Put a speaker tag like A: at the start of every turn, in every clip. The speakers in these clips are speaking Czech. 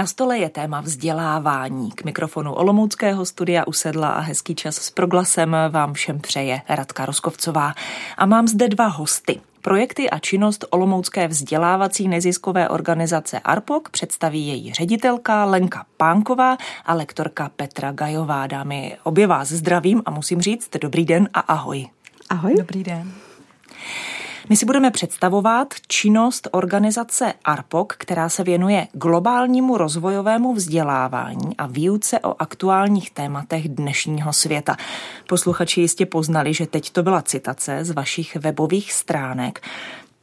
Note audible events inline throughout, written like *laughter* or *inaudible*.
A: Na stole je téma vzdělávání. K mikrofonu Olomouckého studia usedla a hezký čas s proglasem vám všem přeje Radka Roskovcová. A mám zde dva hosty. Projekty a činnost Olomoucké vzdělávací neziskové organizace ARPOK představí její ředitelka Lenka Pánková a lektorka Petra Gajová. Dámy, obě vás zdravím a musím říct dobrý den a ahoj.
B: Ahoj.
C: Dobrý den.
A: My si budeme představovat činnost organizace ARPOK, která se věnuje globálnímu rozvojovému vzdělávání a výuce o aktuálních tématech dnešního světa. Posluchači jistě poznali, že teď to byla citace z vašich webových stránek.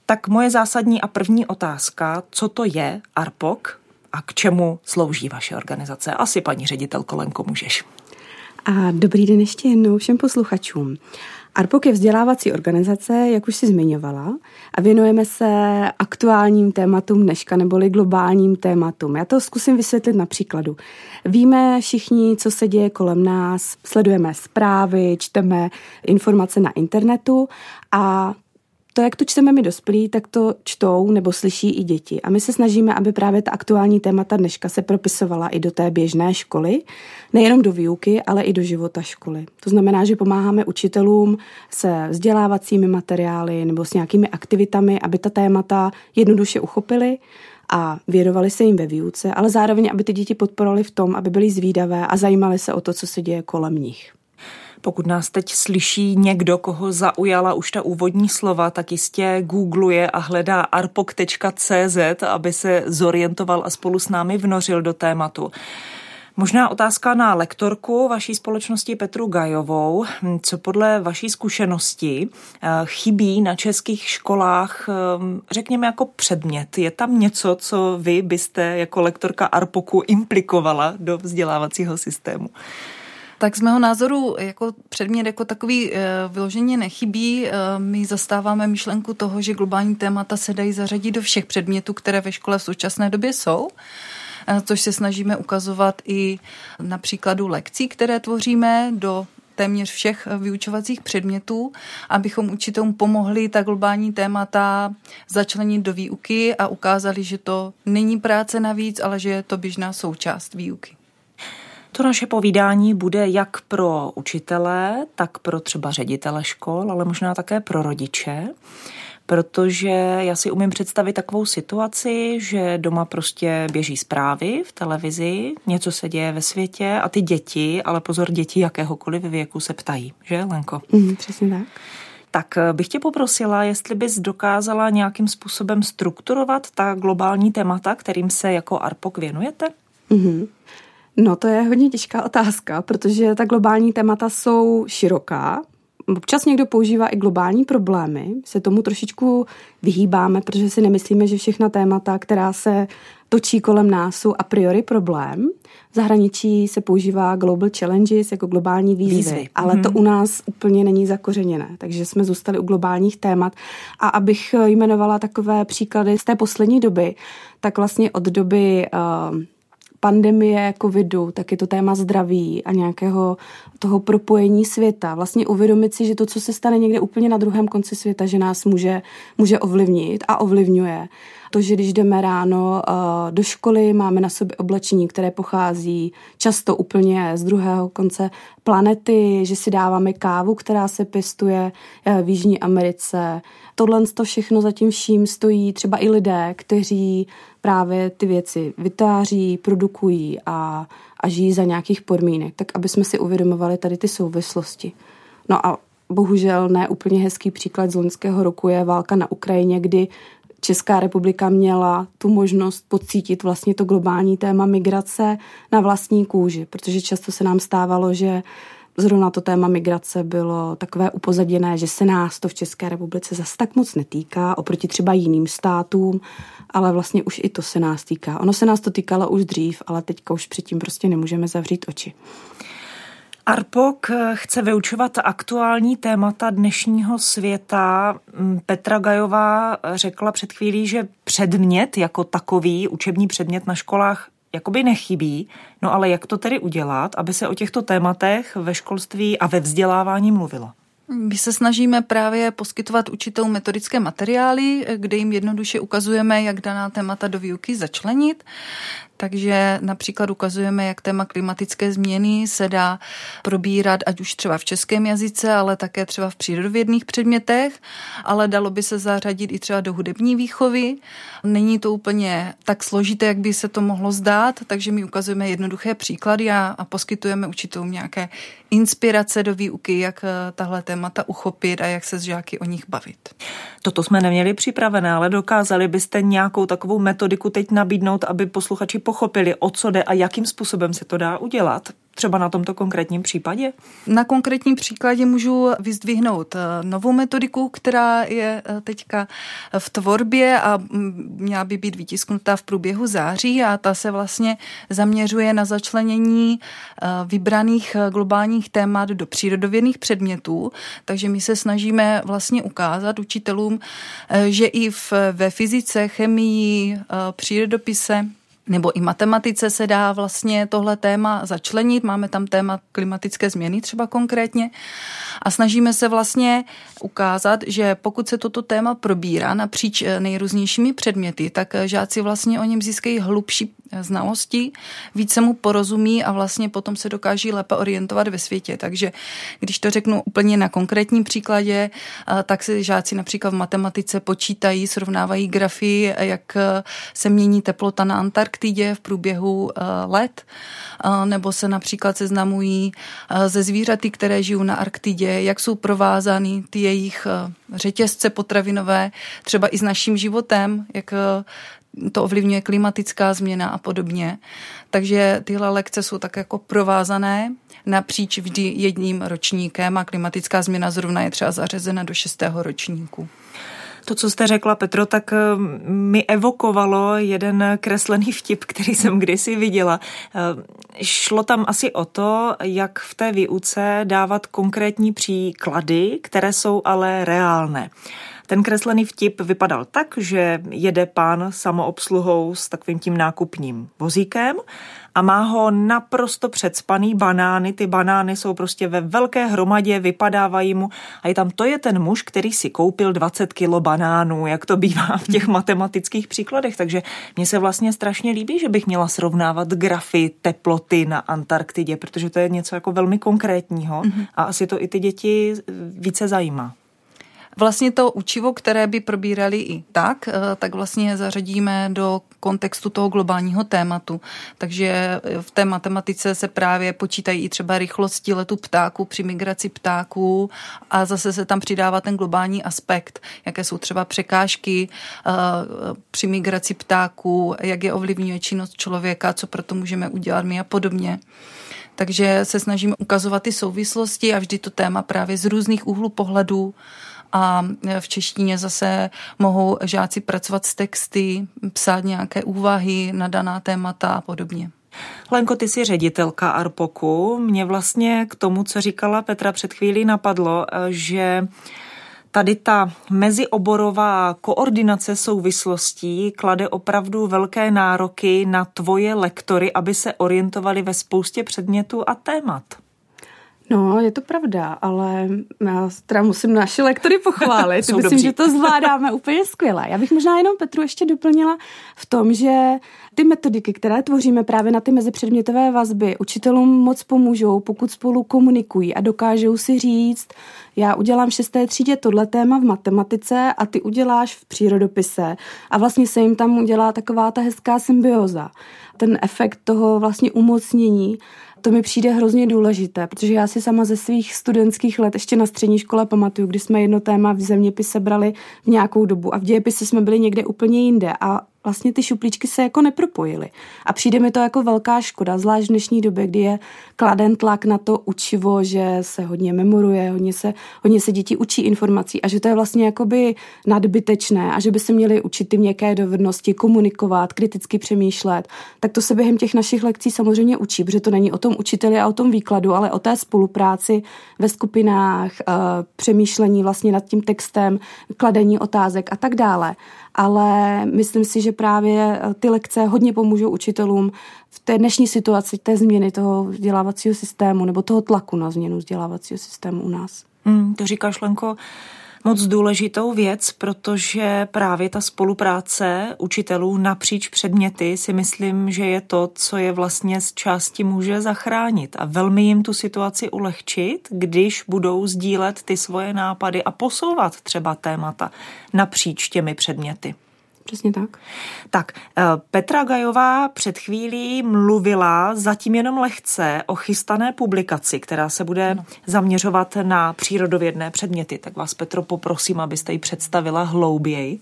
A: Tak moje zásadní a první otázka, co to je ARPOK a k čemu slouží vaše organizace? Asi paní ředitelko Lenko můžeš.
B: A dobrý den ještě jednou všem posluchačům. ARPOK je vzdělávací organizace, jak už si zmiňovala, a věnujeme se aktuálním tématům dneška, neboli globálním tématům. Já to zkusím vysvětlit na příkladu. Víme všichni, co se děje kolem nás, sledujeme zprávy, čteme informace na internetu a to, jak to čteme my dospělí, tak to čtou nebo slyší i děti. A my se snažíme, aby právě ta aktuální témata dneška se propisovala i do té běžné školy, nejenom do výuky, ale i do života školy. To znamená, že pomáháme učitelům se vzdělávacími materiály nebo s nějakými aktivitami, aby ta témata jednoduše uchopili a věnovali se jim ve výuce, ale zároveň, aby ty děti podporovali v tom, aby byly zvídavé a zajímali se o to, co se děje kolem nich.
A: Pokud nás teď slyší někdo, koho zaujala už ta úvodní slova, tak jistě googluje a hledá arpok.cz, aby se zorientoval a spolu s námi vnořil do tématu. Možná otázka na lektorku vaší společnosti Petru Gajovou. Co podle vaší zkušenosti eh, chybí na českých školách, eh, řekněme jako předmět? Je tam něco, co vy byste jako lektorka ARPOKu implikovala do vzdělávacího systému?
C: Tak z mého názoru jako předmět jako takový e, vyloženě nechybí. E, my zastáváme myšlenku toho, že globální témata se dají zařadit do všech předmětů, které ve škole v současné době jsou e, což se snažíme ukazovat i na příkladu lekcí, které tvoříme do téměř všech vyučovacích předmětů, abychom učitelům pomohli ta globální témata začlenit do výuky a ukázali, že to není práce navíc, ale že je to běžná součást výuky.
A: To naše povídání bude jak pro učitele, tak pro třeba ředitele škol, ale možná také pro rodiče protože já si umím představit takovou situaci, že doma prostě běží zprávy v televizi, něco se děje ve světě a ty děti, ale pozor, děti jakéhokoliv věku se ptají, že Lenko?
B: Mm, přesně tak.
A: Tak eh, bych tě poprosila, jestli bys dokázala nějakým způsobem strukturovat ta globální témata, kterým se jako ARPOK věnujete?
B: Mm-hmm. No to je hodně těžká otázka, protože ta globální témata jsou široká. Občas někdo používá i globální problémy, se tomu trošičku vyhýbáme, protože si nemyslíme, že všechna témata, která se točí kolem nás, jsou a priori problém. V zahraničí se používá global challenges jako globální výzvy, výzvy. ale mm-hmm. to mhm. u nás úplně není zakořeněné, takže jsme zůstali u globálních témat. A abych jmenovala takové příklady z té poslední doby, tak vlastně od doby uh, pandemie covidu, tak je to téma zdraví a nějakého toho propojení světa. Vlastně uvědomit si, že to, co se stane někde úplně na druhém konci světa, že nás může, může ovlivnit a ovlivňuje. To, že když jdeme ráno uh, do školy, máme na sobě oblečení, které pochází často úplně z druhého konce planety, že si dáváme kávu, která se pěstuje uh, v Jižní Americe. Tohle to všechno zatím vším stojí třeba i lidé, kteří právě ty věci vytváří, produkují a, a žijí za nějakých podmínek, tak aby jsme si uvědomovali tady ty souvislosti. No a bohužel ne úplně hezký příklad z loňského roku je válka na Ukrajině, kdy Česká republika měla tu možnost pocítit vlastně to globální téma migrace na vlastní kůži, protože často se nám stávalo, že zrovna to téma migrace bylo takové upozaděné, že se nás to v České republice zas tak moc netýká, oproti třeba jiným státům, ale vlastně už i to se nás týká. Ono se nás to týkalo už dřív, ale teďka už předtím prostě nemůžeme zavřít oči.
A: Arpok chce vyučovat aktuální témata dnešního světa. Petra Gajová řekla před chvílí, že předmět jako takový, učební předmět na školách jakoby nechybí. No ale jak to tedy udělat, aby se o těchto tématech ve školství a ve vzdělávání mluvilo?
C: My se snažíme právě poskytovat učitelům metodické materiály, kde jim jednoduše ukazujeme, jak daná témata do výuky začlenit. Takže například ukazujeme, jak téma klimatické změny se dá probírat, ať už třeba v českém jazyce, ale také třeba v přírodovědných předmětech, ale dalo by se zařadit i třeba do hudební výchovy. Není to úplně tak složité, jak by se to mohlo zdát, takže my ukazujeme jednoduché příklady a, a poskytujeme učitelům nějaké inspirace do výuky, jak eh, tahle témata uchopit a jak se s žáky o nich bavit.
A: Toto jsme neměli připravené, ale dokázali byste nějakou takovou metodiku teď nabídnout, aby posluchači pochopili, o co jde a jakým způsobem se to dá udělat? Třeba na tomto konkrétním případě?
C: Na konkrétním příkladě můžu vyzdvihnout eh, novou metodiku, která je eh, teďka v tvorbě a měla by být vytisknutá v průběhu září a ta se vlastně zaměřuje na začlenění eh, vybraných globálních témat do přírodovědných předmětů. Takže my se snažíme vlastně ukázat učitelům, že i v, ve fyzice, chemii, přírodopise nebo i matematice se dá vlastně tohle téma začlenit. Máme tam téma klimatické změny třeba konkrétně a snažíme se vlastně ukázat, že pokud se toto téma probírá napříč eh, nejrůznějšími předměty, tak eh, žáci vlastně o něm získají hlubší eh, znalosti, více mu porozumí a vlastně potom se dokáží lépe orientovat ve světě. Takže když to řeknu úplně na konkrétním příkladě, tak se žáci například v matematice počítají, srovnávají grafy, jak se mění teplota na Antarktidě v průběhu let, nebo se například seznamují ze zvířaty, které žijou na Arktidě, jak jsou provázány ty jejich eh, řetězce potravinové, třeba i s naším životem, jak eh, to ovlivňuje klimatická změna a podobně. Takže tyhle lekce jsou tak jako provázané napříč vždy jedním ročníkem a klimatická změna zrovna je třeba zařazena do šestého ročníku.
A: To, co jste řekla, Petro, tak mi evokovalo jeden kreslený vtip, který jsem kdysi viděla. Eh, šlo tam asi o to, jak v té výuce dávat konkrétní příklady, které jsou ale reálné. Ten kreslený vtip vypadal tak, že jede pán samoobsluhou s takovým tím nákupním vozíkem a má ho naprosto předspaný banány. Ty banány jsou prostě ve velké hromadě, vypadávají mu a je tam, to je ten muž, který si koupil 20 kilo banánů, jak to bývá v těch *laughs* matematických příkladech. Takže mně se vlastně strašně líbí, že bych měla srovnávat grafy teploty na Antarktidě, protože to je něco jako velmi konkrétního mm-hmm. a asi to i ty děti více zajímá.
C: Vlastně to učivo, které by probírali i tak, eh, tak vlastně zařadíme do kontextu toho globálního tématu. Takže v té matematice se právě počítají i třeba rychlosti letu ptáků při migraci ptáků a zase se tam přidává ten globální aspekt, jaké jsou třeba překážky eh, při migraci ptáků, jak je ovlivňuje činnost člověka, co proto můžeme udělat my a podobně. Takže se snažíme ukazovat ty souvislosti a vždy to téma právě z různých úhlů pohledů a v češtině zase mohou žáci pracovat s texty, psát nějaké úvahy na daná témata a podobně.
A: Lenko, ty jsi ředitelka Arpoku. Mě vlastně k tomu, co říkala Petra před chvílí, napadlo, že tady ta mezioborová koordinace souvislostí klade opravdu velké nároky na tvoje lektory, aby se orientovali ve spoustě předmětů a témat.
B: No, je to pravda, ale já teda musím naše lektory *laughs* pochválit. Myslím, dobří. že to zvládáme úplně skvěle. Já bych možná jenom Petru ještě doplnila v tom, že ty metodiky, které tvoříme právě na ty mezipředmětové vazby, učitelům moc pomůžou, pokud spolu komunikují a dokážou si říct, já udělám v šesté třídě tohle téma v matematice a ty uděláš v přírodopise a vlastně se jim tam udělá taková ta hezká symbioza. Ten efekt toho vlastně umocnění to mi přijde hrozně důležité, protože já si sama ze svých studentských let ještě na střední škole pamatuju, kdy jsme jedno téma v zeměpise brali v nějakou dobu a v dějepise jsme byli někde úplně jinde. A vlastně ty šuplíčky se jako nepropojily. A přijde mi to jako velká škoda, zvlášť v dnešní době, kdy je kladen tlak na to učivo, že se hodně memoruje, hodně se, hodně se děti učí informací a že to je vlastně jakoby nadbytečné a že by se měly učit ty měkké dovednosti, komunikovat, kriticky přemýšlet, tak to se během těch našich lekcí samozřejmě učí, protože to není o tom učiteli a o tom výkladu, ale o té spolupráci ve skupinách, eh, přemýšlení vlastně nad tím textem, kladení otázek a tak dále ale myslím si, že právě eh, ty lekce hodně pomůžou učitelům v té dnešní situaci, té změny toho vzdělávacího systému nebo toho tlaku na změnu vzdělávacího systému u nás.
A: Hmm, to říkáš, Lenko, moc důležitou věc, protože právě ta spolupráce učitelů napříč předměty si myslím, že je to, co je vlastně z části může zachránit a velmi jim tu situaci ulehčit, když budou sdílet ty svoje nápady a posouvat třeba témata napříč těmi předměty.
B: Přesně tak.
A: Tak, eh, Petra Gajová před chvílí mluvila zatím jenom lehce o chystané publikaci, která se bude no. zaměřovat na přírodovědné předměty. Tak vás, Petro, poprosím, abyste ji představila hlouběji.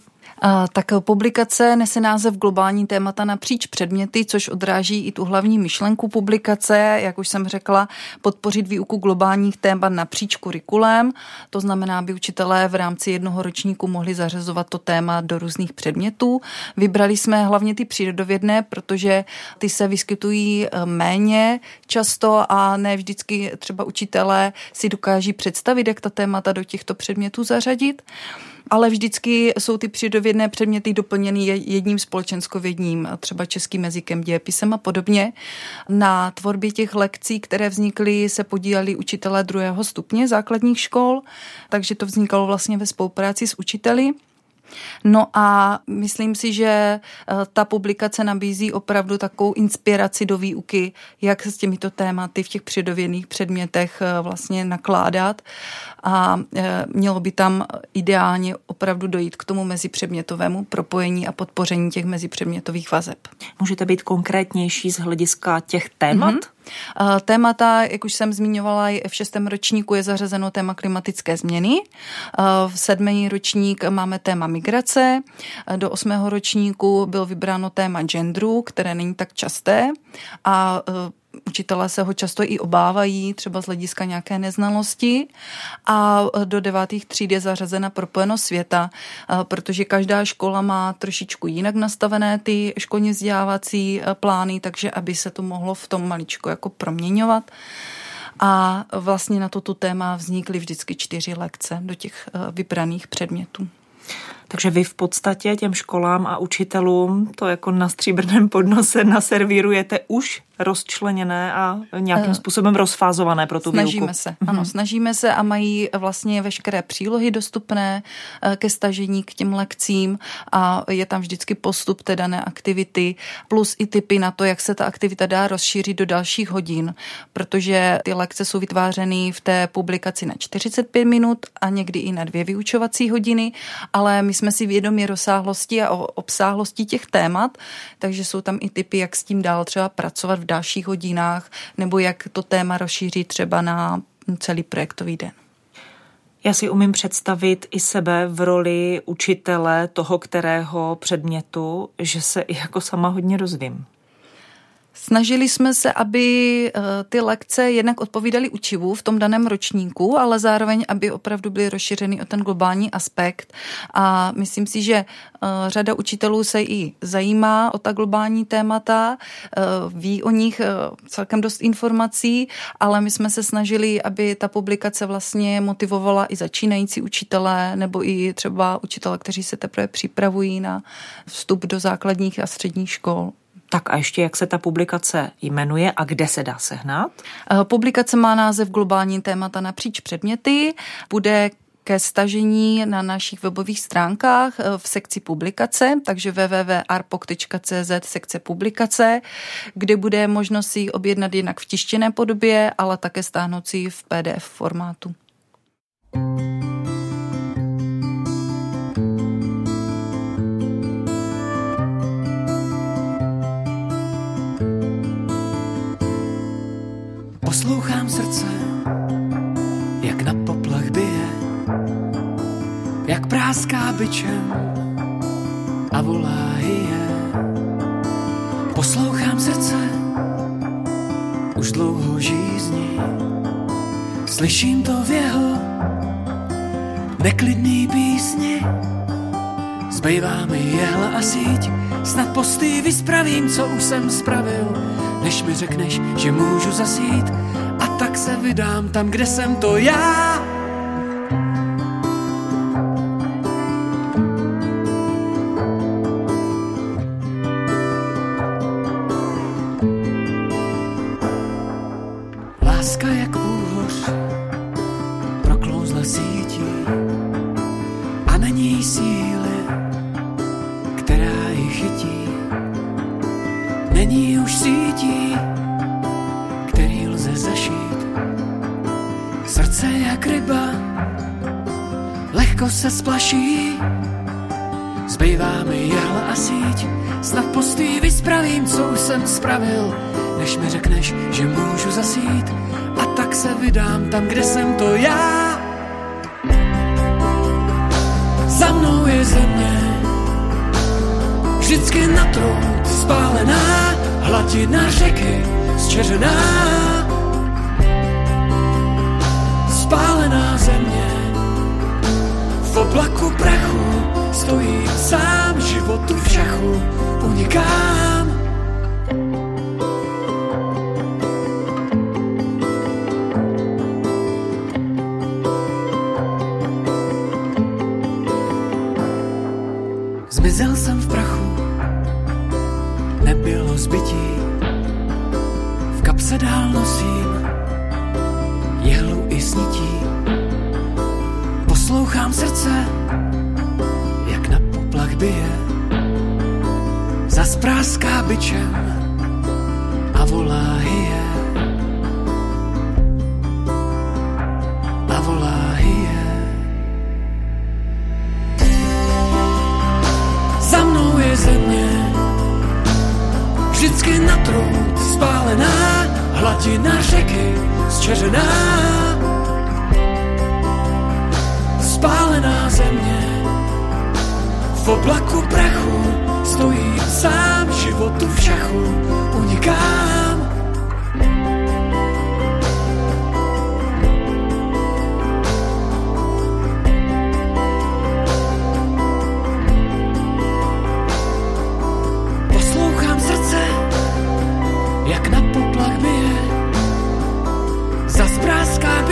C: Tak publikace nese název Globální témata napříč předměty, což odráží i tu hlavní myšlenku publikace, jak už jsem řekla, podpořit výuku globálních témat napříč kurikulem. To znamená, aby učitelé v rámci jednoho ročníku mohli zařazovat to téma do různých předmětů. Vybrali jsme hlavně ty přírodovědné, protože ty se vyskytují eh, méně často a ne vždycky třeba učitelé si dokáží představit, jak ta témata do těchto předmětů zařadit ale vždycky jsou ty přírodovědné předměty doplněny jedním společenskovědním, třeba českým jazykem, dějepisem a podobně. Na tvorbě těch lekcí, které vznikly, se podíleli učitelé druhého stupně základních škol, takže to vznikalo vlastně ve spolupráci s učiteli. No a myslím si, že eh, ta publikace nabízí opravdu takovou inspiraci do výuky, jak s těmito tématy v těch předovědných předmětech eh, vlastně nakládat a eh, mělo by tam ideálně opravdu dojít k tomu mezipředmětovému propojení a podpoření těch mezipředmětových vazeb.
A: Můžete být konkrétnější z hlediska těch témat? Mm-hmm.
C: Témata, jak už jsem zmiňovala, v šestém ročníku je zařazeno téma klimatické změny. V sedmý ročník máme téma migrace. Do osmého ročníku bylo vybráno téma genderu, které není tak časté. A učitelé se ho často i obávají, třeba z hlediska nějaké neznalosti. A do devátých tříd je zařazena propojenost světa, protože každá škola má trošičku jinak nastavené ty školně vzdělávací plány, takže aby se to mohlo v tom maličko jako proměňovat. A vlastně na toto téma vznikly vždycky čtyři lekce do těch vybraných předmětů.
A: Takže vy v podstatě těm školám a učitelům to jako na stříbrném podnose naservírujete už rozčleněné a nějakým uh, způsobem rozfázované pro tu
C: snažíme
A: výuku.
C: se, ano, mm-hmm. snažíme se a mají vlastně veškeré přílohy dostupné eh, ke stažení k těm lekcím a je tam vždycky postup té dané aktivity plus i typy na to, jak se ta aktivita dá rozšířit do dalších hodin, protože ty lekce jsou vytvářeny v té publikaci na 45 minut a někdy i na dvě vyučovací hodiny, ale my jsme si vědomi rozsáhlosti a obsáhlosti těch témat, takže jsou tam i typy, jak s tím dál třeba pracovat v dalších hodinách, nebo jak to téma rozšířit třeba na celý projektový den.
A: Já si umím představit i sebe v roli učitele toho, kterého předmětu, že se i jako sama hodně rozvím.
C: Snažili jsme se, aby eh, ty lekce jednak odpovídaly učivu v tom daném ročníku, ale zároveň, aby opravdu byly rozšířeny o ten globální aspekt. A myslím si, že eh, řada učitelů se i zajímá o ta globální témata, eh, ví o nich celkem dost informací, ale my jsme se snažili, aby ta publikace vlastně motivovala i začínající učitelé nebo i třeba učitele, kteří se teprve připravují na vstup do základních a středních škol.
A: Tak a ještě jak se ta publikace jmenuje a kde se dá sehnat?
C: Eh, publikace má název Globální témata napříč předměty. Bude ke stažení na našich webových stránkách eh, v sekci publikace, takže www.arpok.cz sekce publikace, kde bude možnost si objednat jinak v tištěné podobě, ale také stáhnout si v PDF formátu.
D: Poslouchám srdce, jak na poplach bije, jak práská byčem a volá je. Poslouchám srdce, už dlouho žízní, slyším to v jeho neklidný písni. Zbývá mi jehla a síť, snad posty vyspravím, co už jsem spravil, než mi řekneš, že můžu zasít a tak se vydám tam, kde jsem to já. Spravil, než mi řekneš, že můžu zasít. A tak se vydám tam, kde jsem to já. Za mnou je země, vždycky na trout spálená, hladina řeky zčeřená. Spálená země, v oblaku prachu stojím sám, životu v šachu unikám. Zbytí, v kapse dál nosím jehlu i snití. Poslouchám srdce, jak na poplach bije, zaspráská byčem a volá hyje. Trout spálená, hladina řeky zčeřená. Spálená země, v oblaku prachu stojím sám, životu v šachu unikám.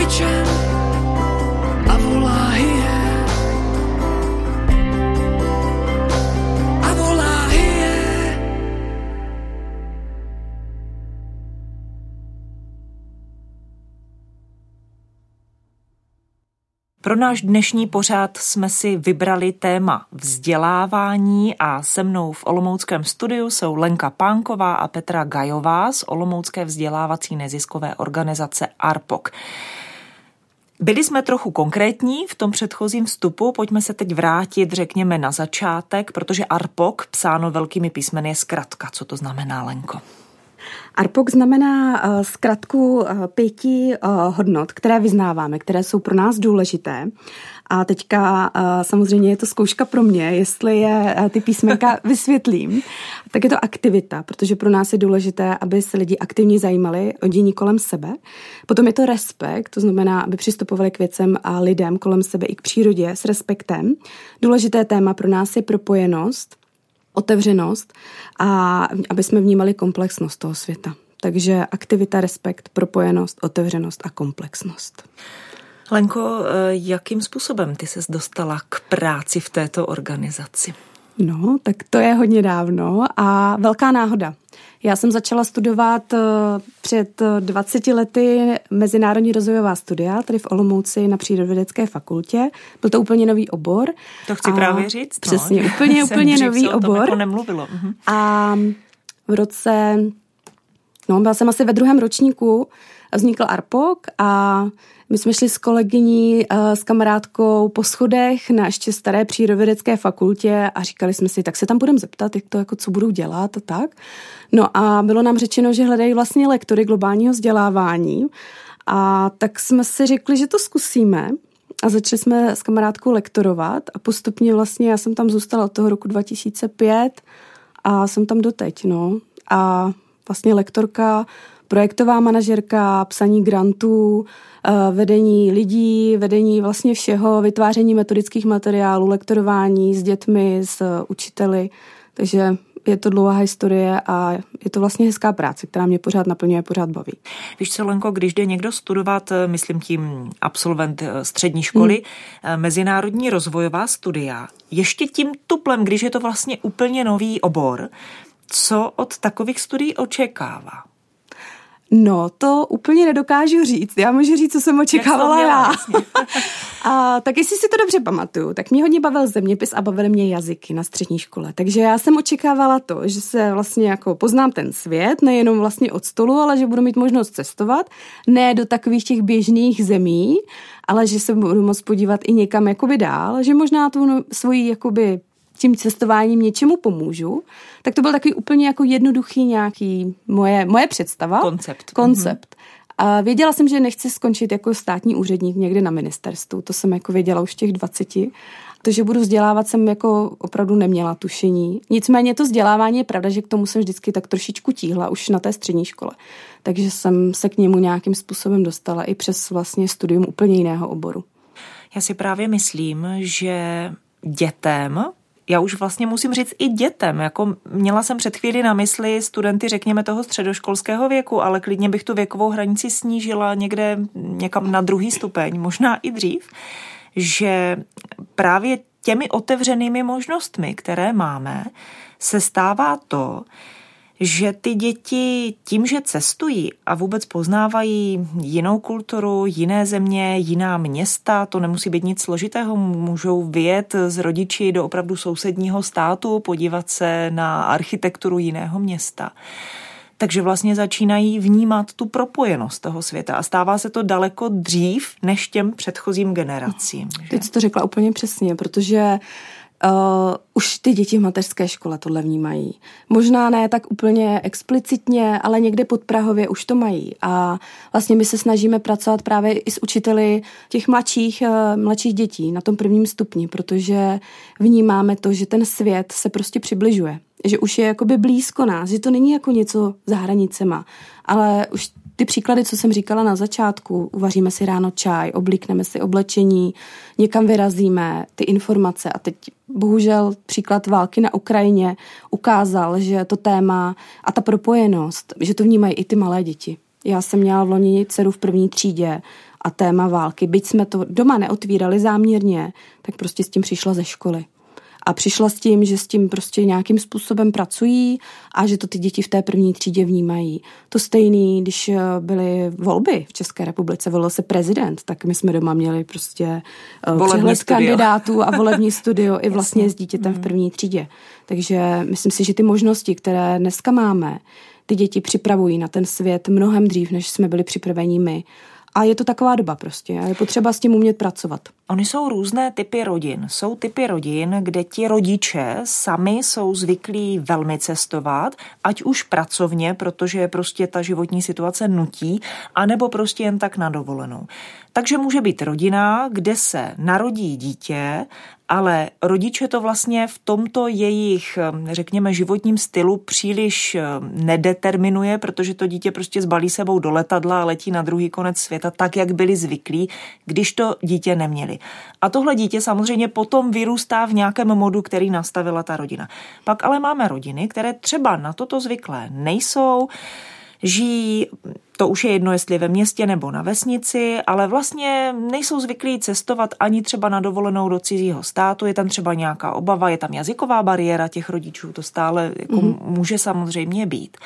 D: A volá hyje. A volá hyje.
A: Pro náš dnešní pořád jsme si vybrali téma vzdělávání a se mnou v Olomouckém studiu jsou Lenka Pánková a Petra Gajová z Olomoucké vzdělávací neziskové organizace ARPOK. Byli jsme trochu konkrétní v tom předchozím vstupu, pojďme se teď vrátit, řekněme, na začátek, protože ARPOK, psáno velkými písmeny, je zkratka. Co to znamená, Lenko?
B: ARPOK znamená uh, zkratku uh, pěti uh, hodnot, které vyznáváme, které jsou pro nás důležité. A teďka uh, samozřejmě je to zkouška pro mě, jestli je uh, ty písmenka *laughs* vysvětlím. Tak je to aktivita, protože pro nás je důležité, aby se lidi aktivně zajímali o dění kolem sebe. Potom je to respekt, to znamená, aby přistupovali k věcem a lidem kolem sebe i k přírodě s respektem. Důležité téma pro nás je propojenost, otevřenost a aby jsme vnímali komplexnost toho světa. Takže aktivita, respekt, propojenost, otevřenost a komplexnost.
A: Lenko, jakým způsobem ty ses dostala k práci v této organizaci?
B: No, tak to je hodně dávno a velká náhoda. Já jsem začala studovat eh, před 20 lety mezinárodní rozvojová studia, tady v Olomouci na přírodovědecké fakultě. Byl to úplně nový obor.
A: To chci a právě říct.
B: Přesně, no, úplně, úplně nový obor.
A: Jako nemluvilo. Mhm.
B: A v roce, no byla jsem asi ve druhém ročníku, vznikl ARPOK a my jsme šli s kolegyní, s kamarádkou po schodech na ještě staré přírodovědecké fakultě a říkali jsme si, tak se tam budeme zeptat, jak to, jako co budou dělat a tak. No a bylo nám řečeno, že hledají vlastně lektory globálního vzdělávání a tak jsme si řekli, že to zkusíme. A začali jsme s kamarádkou lektorovat a postupně vlastně já jsem tam zůstala od toho roku 2005 a jsem tam doteď, no. A vlastně lektorka projektová manažerka, psaní grantů, vedení lidí, vedení vlastně všeho, vytváření metodických materiálů, lektorování s dětmi, s učiteli. Takže je to dlouhá historie a je to vlastně hezká práce, která mě pořád naplňuje, pořád baví.
A: Víš co, Lenko, když jde někdo studovat, myslím tím absolvent střední školy, hmm. mezinárodní rozvojová studia, ještě tím tuplem, když je to vlastně úplně nový obor, co od takových studií očekává?
B: No, to úplně nedokážu říct. Já můžu říct, co jsem očekávala já. *laughs* a tak jestli si to dobře pamatuju, tak mě hodně bavil zeměpis a bavily mě jazyky na střední škole. Takže já jsem očekávala to, že se vlastně jako poznám ten svět, nejenom vlastně od stolu, ale že budu mít možnost cestovat, ne do takových těch běžných zemí, ale že se budu moct podívat i někam jakoby dál, že možná tu svoji jakoby tím cestováním něčemu pomůžu, tak to byl takový úplně jako jednoduchý nějaký moje, moje představa.
A: Koncept.
B: Koncept. Mm-hmm. A věděla jsem, že nechci skončit jako státní úředník někde na ministerstvu. To jsem jako věděla už těch 20. To, že budu vzdělávat, jsem jako opravdu neměla tušení. Nicméně to vzdělávání je pravda, že k tomu jsem vždycky tak trošičku tíhla už na té střední škole. Takže jsem se k němu nějakým způsobem dostala i přes vlastně studium úplně jiného oboru.
A: Já si právě myslím, že dětem já už vlastně musím říct i dětem. Jako měla jsem před chvíli na mysli studenty, řekněme, toho středoškolského věku, ale klidně bych tu věkovou hranici snížila někde někam na druhý stupeň, možná i dřív, že právě těmi otevřenými možnostmi, které máme, se stává to, že ty děti tím, že cestují a vůbec poznávají jinou kulturu, jiné země, jiná města, to nemusí být nic složitého, můžou vyjet z rodiči do opravdu sousedního státu, podívat se na architekturu jiného města. Takže vlastně začínají vnímat tu propojenost toho světa a stává se to daleko dřív než těm předchozím generacím.
B: Teď jsi to řekla úplně přesně, protože Uh, už ty děti v mateřské škole tohle vnímají. Možná ne tak úplně explicitně, ale někde pod Prahově už to mají. A vlastně my se snažíme pracovat právě i s učiteli těch mladších, uh, mladších dětí na tom prvním stupni, protože vnímáme to, že ten svět se prostě přibližuje. Že už je jakoby blízko nás, že to není jako něco za hranicema, ale už ty příklady, co jsem říkala na začátku, uvaříme si ráno čaj, oblíkneme si oblečení, někam vyrazíme, ty informace. A teď bohužel příklad války na Ukrajině ukázal, že to téma a ta propojenost, že to vnímají i ty malé děti. Já jsem měla v loni dceru v první třídě a téma války, byť jsme to doma neotvírali záměrně, tak prostě s tím přišla ze školy a přišla s tím, že s tím prostě nějakým způsobem pracují a že to ty děti v té první třídě vnímají. To stejný, když eh, byly volby v České republice, volil se prezident, tak my jsme doma měli prostě eh, volební přehled studio. kandidátů a *laughs* volební studio i vlastně s dítětem v mhm. první třídě. Takže myslím si, že ty možnosti, které dneska máme, ty děti připravují na ten svět mnohem dřív, než jsme byli připraveni my. A je to taková doba prostě a je potřeba s tím umět pracovat.
A: Oni jsou různé typy rodin. Jsou typy rodin, kde ti rodiče sami jsou zvyklí velmi cestovat, ať už pracovně, protože prostě ta životní situace nutí, anebo prostě jen tak na dovolenou. Takže může být rodina, kde se narodí dítě ale rodiče to vlastně v tomto jejich, řekněme, životním stylu příliš nedeterminuje, protože to dítě prostě zbalí sebou do letadla a letí na druhý konec světa tak, jak byli zvyklí, když to dítě neměli. A tohle dítě samozřejmě potom vyrůstá v nějakém modu, který nastavila ta rodina. Pak ale máme rodiny, které třeba na toto zvyklé nejsou, žijí, to už je jedno, jestli ve městě nebo na vesnici, ale vlastně nejsou zvyklí cestovat ani třeba na dovolenou do cizího státu, je tam třeba nějaká obava, je tam jazyková bariéra těch rodičů, to stále jako mm-hmm. může samozřejmě být.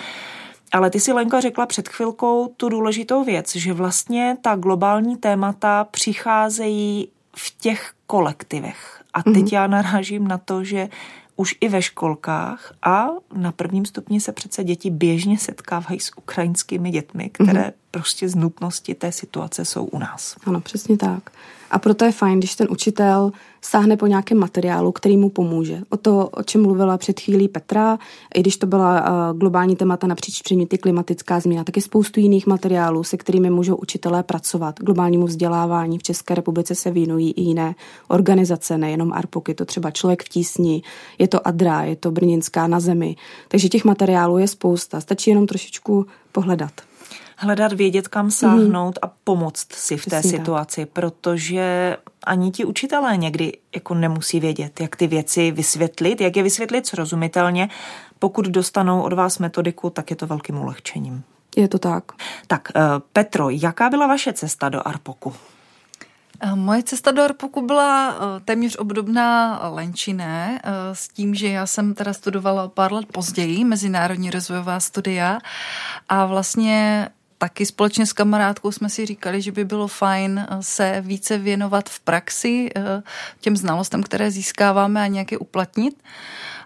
A: Ale ty si, Lenka, řekla před chvilkou tu důležitou věc, že vlastně ta globální témata přicházejí v těch kolektivech. A teď mm-hmm. já narážím na to, že už i ve školkách a na prvním stupni se přece děti běžně setkávají s ukrajinskými dětmi, které mm-hmm. prostě z nutnosti té situace jsou u nás.
B: Ano, přesně tak. A proto je fajn, když ten učitel sáhne po nějakém materiálu, který mu pomůže. O to, o čem mluvila před chvílí Petra, i když to byla uh, globální témata napříč předměty klimatická změna, tak je spoustu jiných materiálů, se kterými můžou učitelé pracovat. Globálnímu vzdělávání v České republice se věnují i jiné organizace, nejenom ARPOK, je to třeba Člověk v tísni, je to ADRA, je to Brněnská na zemi. Takže těch materiálů je spousta, stačí jenom trošičku pohledat
A: hledat, vědět, kam sáhnout mm. a pomoct si v té Přesně situaci, tak. protože ani ti učitelé někdy jako nemusí vědět, jak ty věci vysvětlit, jak je vysvětlit srozumitelně. Pokud dostanou od vás metodiku, tak je to velkým ulehčením.
B: Je to tak.
A: Tak, eh, Petro, jaká byla vaše cesta do Arpoku?
C: Eh, moje cesta do Arpoku byla eh, téměř obdobná Lenčiné, s tím, že já jsem teda studovala pár let později mezinárodní rozvojová studia a vlastně taky společně s kamarádkou jsme si říkali, že by bylo fajn se více věnovat v praxi těm znalostem, které získáváme a nějaké uplatnit.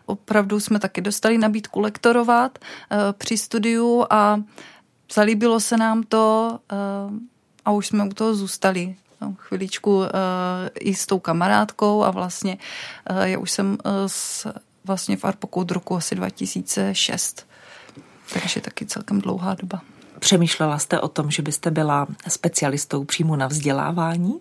C: Opravdu jsme taky dostali nabídku lektorovat při studiu a zalíbilo se nám to a už jsme u toho zůstali no, chviličku i s tou kamarádkou a vlastně já už jsem s, vlastně v Arpoku od roku asi 2006. Takže taky celkem dlouhá doba.
A: Přemýšlela jste o tom, že byste byla specialistou přímo na vzdělávání?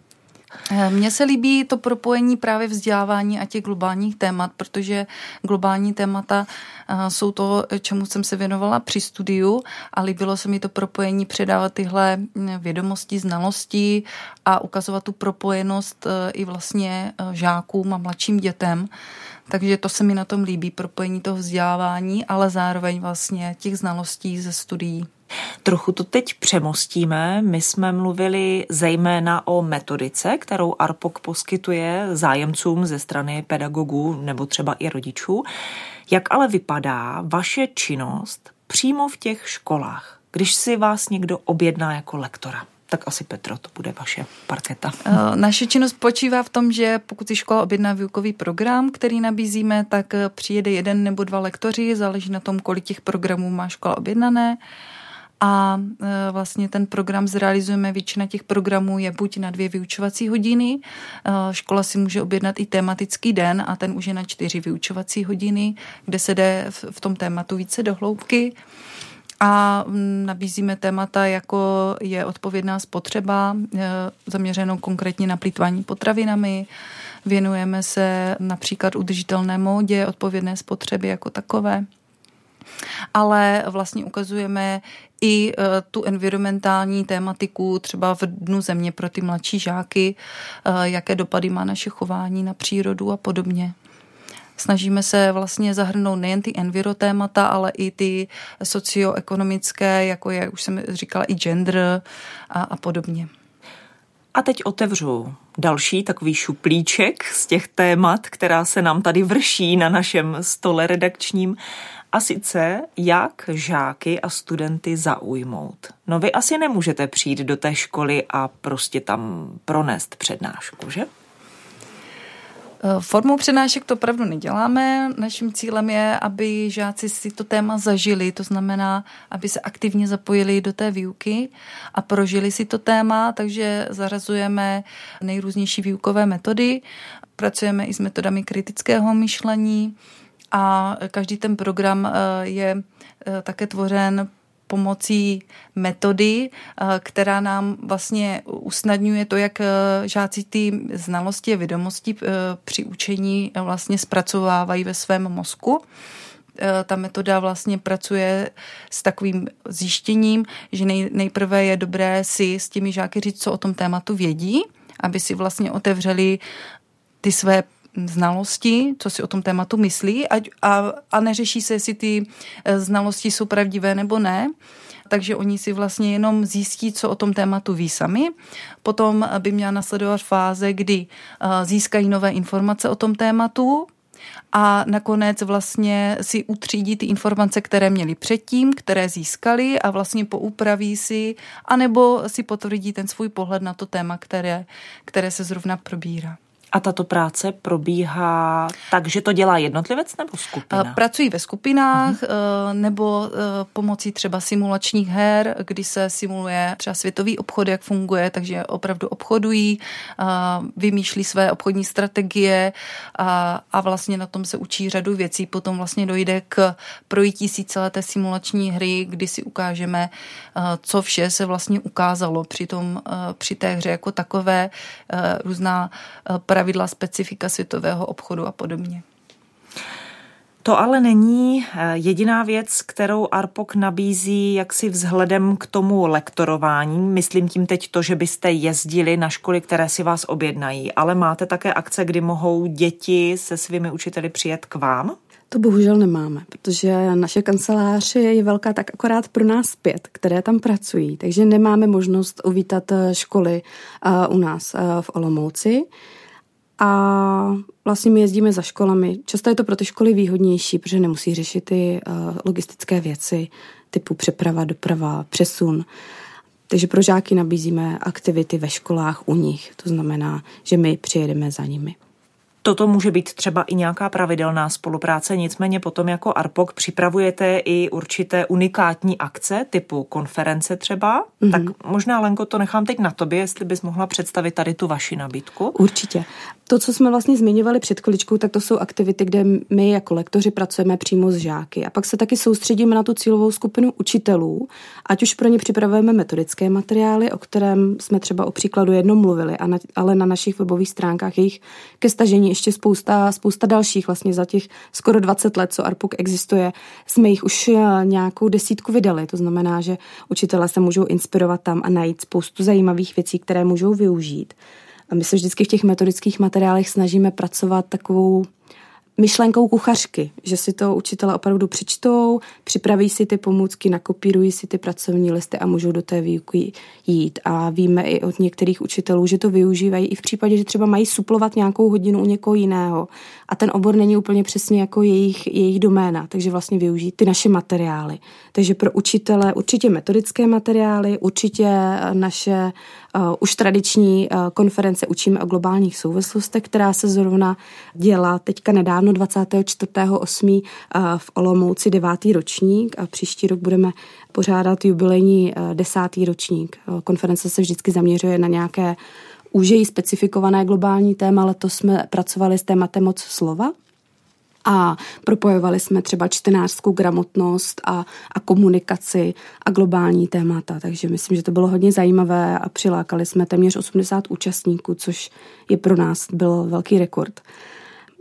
C: Eh, mně se líbí to propojení právě vzdělávání a těch globálních témat, protože globální témata eh, jsou to, čemu jsem se věnovala při studiu a líbilo se mi to propojení předávat tyhle hm, vědomosti, znalosti a ukazovat tu propojenost eh, i vlastně žákům a mladším dětem. Takže to se mi na tom líbí, propojení toho vzdělávání, ale zároveň vlastně těch znalostí ze studií.
A: Trochu to teď přemostíme. My jsme mluvili zejména o metodice, kterou ARPOK poskytuje zájemcům ze strany pedagogů nebo třeba i rodičů. Jak ale vypadá vaše činnost přímo v těch školách, když si vás někdo objedná jako lektora? tak asi Petro, to bude vaše parketa.
C: Eh, naše činnost počívá v tom, že pokud si škola objedná výukový program, který nabízíme, tak eh, přijede jeden nebo dva lektoři, záleží na tom, kolik těch programů má škola objednané a e, vlastně ten program zrealizujeme. Většina těch programů je buď na dvě vyučovací hodiny, e, škola si může objednat i tematický den a ten už je na čtyři vyučovací hodiny, kde se jde v tom tématu více do hloubky. A nabízíme témata, jako je odpovědná spotřeba, e, zaměřenou konkrétně na plýtvání potravinami, věnujeme se například udržitelné módě, odpovědné spotřeby jako takové ale vlastně ukazujeme i e, tu environmentální tématiku třeba v Dnu země pro ty mladší žáky, e, jaké dopady má naše chování na přírodu a podobně. Snažíme se vlastně zahrnout nejen ty enviro témata, ale i ty socioekonomické, jako je, už jsem říkala, i gender a, a podobně.
A: A teď otevřu další takový šuplíček z těch témat, která se nám tady vrší na našem stole redakčním. A sice, jak žáky a studenty zaujmout. No vy asi nemůžete přijít do té školy a prostě tam pronést přednášku, že?
C: Eh, formou přednášek to opravdu neděláme. Naším cílem je, aby žáci si to téma zažili, to znamená, aby se aktivně zapojili do té výuky a prožili si to téma, takže zarazujeme nejrůznější výukové metody. Pracujeme i s metodami kritického myšlení, a každý ten program eh, je eh, také tvořen pomocí metody, eh, která nám vlastně usnadňuje to, jak žáci ty znalosti a vědomosti při učení vlastně zpracovávají ve svém mozku. Ta metoda vlastně pracuje s takovým zjištěním, že nejprve je dobré si s těmi žáky říct, co o tom tématu vědí, aby si vlastně otevřeli ty své znalosti, co si o tom tématu myslí a, a, a neřeší se, jestli ty eh, znalosti jsou pravdivé nebo ne. Takže oni si vlastně jenom zjistí, co o tom tématu ví sami. Potom by měla nasledovat fáze, kdy eh, získají nové informace o tom tématu, a nakonec vlastně si utřídí ty informace, které měli předtím, které získali a vlastně poupraví si, anebo si potvrdí ten svůj pohled na to téma, které, které se zrovna probírá.
A: A tato práce probíhá tak, že to dělá jednotlivec nebo skupina?
C: Pracují ve skupinách uh-huh. nebo eh, pomocí třeba simulačních her, kdy se simuluje třeba světový obchod, jak funguje, takže opravdu obchodují, vymýšlí své obchodní strategie a, a vlastně na tom se učí řadu věcí. Potom vlastně dojde k projítí si celé té simulační hry, kdy si ukážeme, co vše se vlastně ukázalo při, tom, při té hře jako takové, různá pravidla pravidla, specifika světového obchodu a podobně.
A: To ale není eh, jediná věc, kterou ARPOK nabízí jaksi vzhledem k tomu lektorování. Myslím tím teď to, že byste jezdili na školy, které si vás objednají, ale máte také akce, kdy mohou děti se svými učiteli přijet k vám?
B: To bohužel nemáme, protože naše kancelář je velká tak akorát pro nás pět, které tam pracují, takže nemáme možnost uvítat eh, školy eh, u nás v Olomouci. A vlastně my jezdíme za školami. Často je to pro ty školy výhodnější, protože nemusí řešit ty uh, logistické věci. typu přeprava, doprava, přesun. Takže pro žáky nabízíme aktivity ve školách u nich. To znamená, že my přijedeme za nimi.
A: Toto může být třeba i nějaká pravidelná spolupráce, nicméně potom jako ARPOK připravujete i určité unikátní akce typu konference třeba. Mm-hmm. Tak možná, Lenko, to nechám teď na tobě, jestli bys mohla představit tady tu vaši nabídku.
B: Určitě. To, co jsme vlastně zmiňovali před chviličkou, tak to jsou aktivity, kde my jako lektoři pracujeme přímo s žáky. A pak se taky soustředíme na tu cílovou skupinu učitelů, ať už pro ně připravujeme metodické materiály, o kterém jsme třeba o příkladu jednou mluvili, ale na našich webových stránkách jejich ke stažení ještě spousta, spousta dalších. Vlastně za těch skoro 20 let, co ARPUK existuje, jsme jich už eh, nějakou desítku vydali. To znamená, že učitelé se můžou inspirovat tam a najít spoustu zajímavých věcí, které můžou využít. A my se vždycky v těch metodických materiálech snažíme pracovat takovou myšlenkou kuchařky, že si to učitele opravdu přečtou, připraví si ty pomůcky, nakopírují si ty pracovní listy a můžou do té výuky jít. A víme i od některých učitelů, že to využívají i v případě, že třeba mají suplovat nějakou hodinu u někoho jiného a ten obor není úplně přesně jako jejich, jejich doména, takže vlastně využijí ty naše materiály. Takže pro učitele určitě metodické materiály, určitě naše už tradiční uh, konference Učíme o globálních souvislostech, která se zrovna dělá teďka nedávno 24.8. Uh, v Olomouci devátý ročník a příští rok budeme pořádat jubilejní uh, desátý ročník. Uh, konference se vždycky zaměřuje na nějaké užeji specifikované globální téma. Letos jsme pracovali s tématem moc slova, a propojovali jsme třeba čtenářskou gramotnost a, a komunikaci a globální témata. Takže myslím, že to bylo hodně zajímavé a přilákali jsme téměř 80 účastníků, což je pro nás byl velký rekord.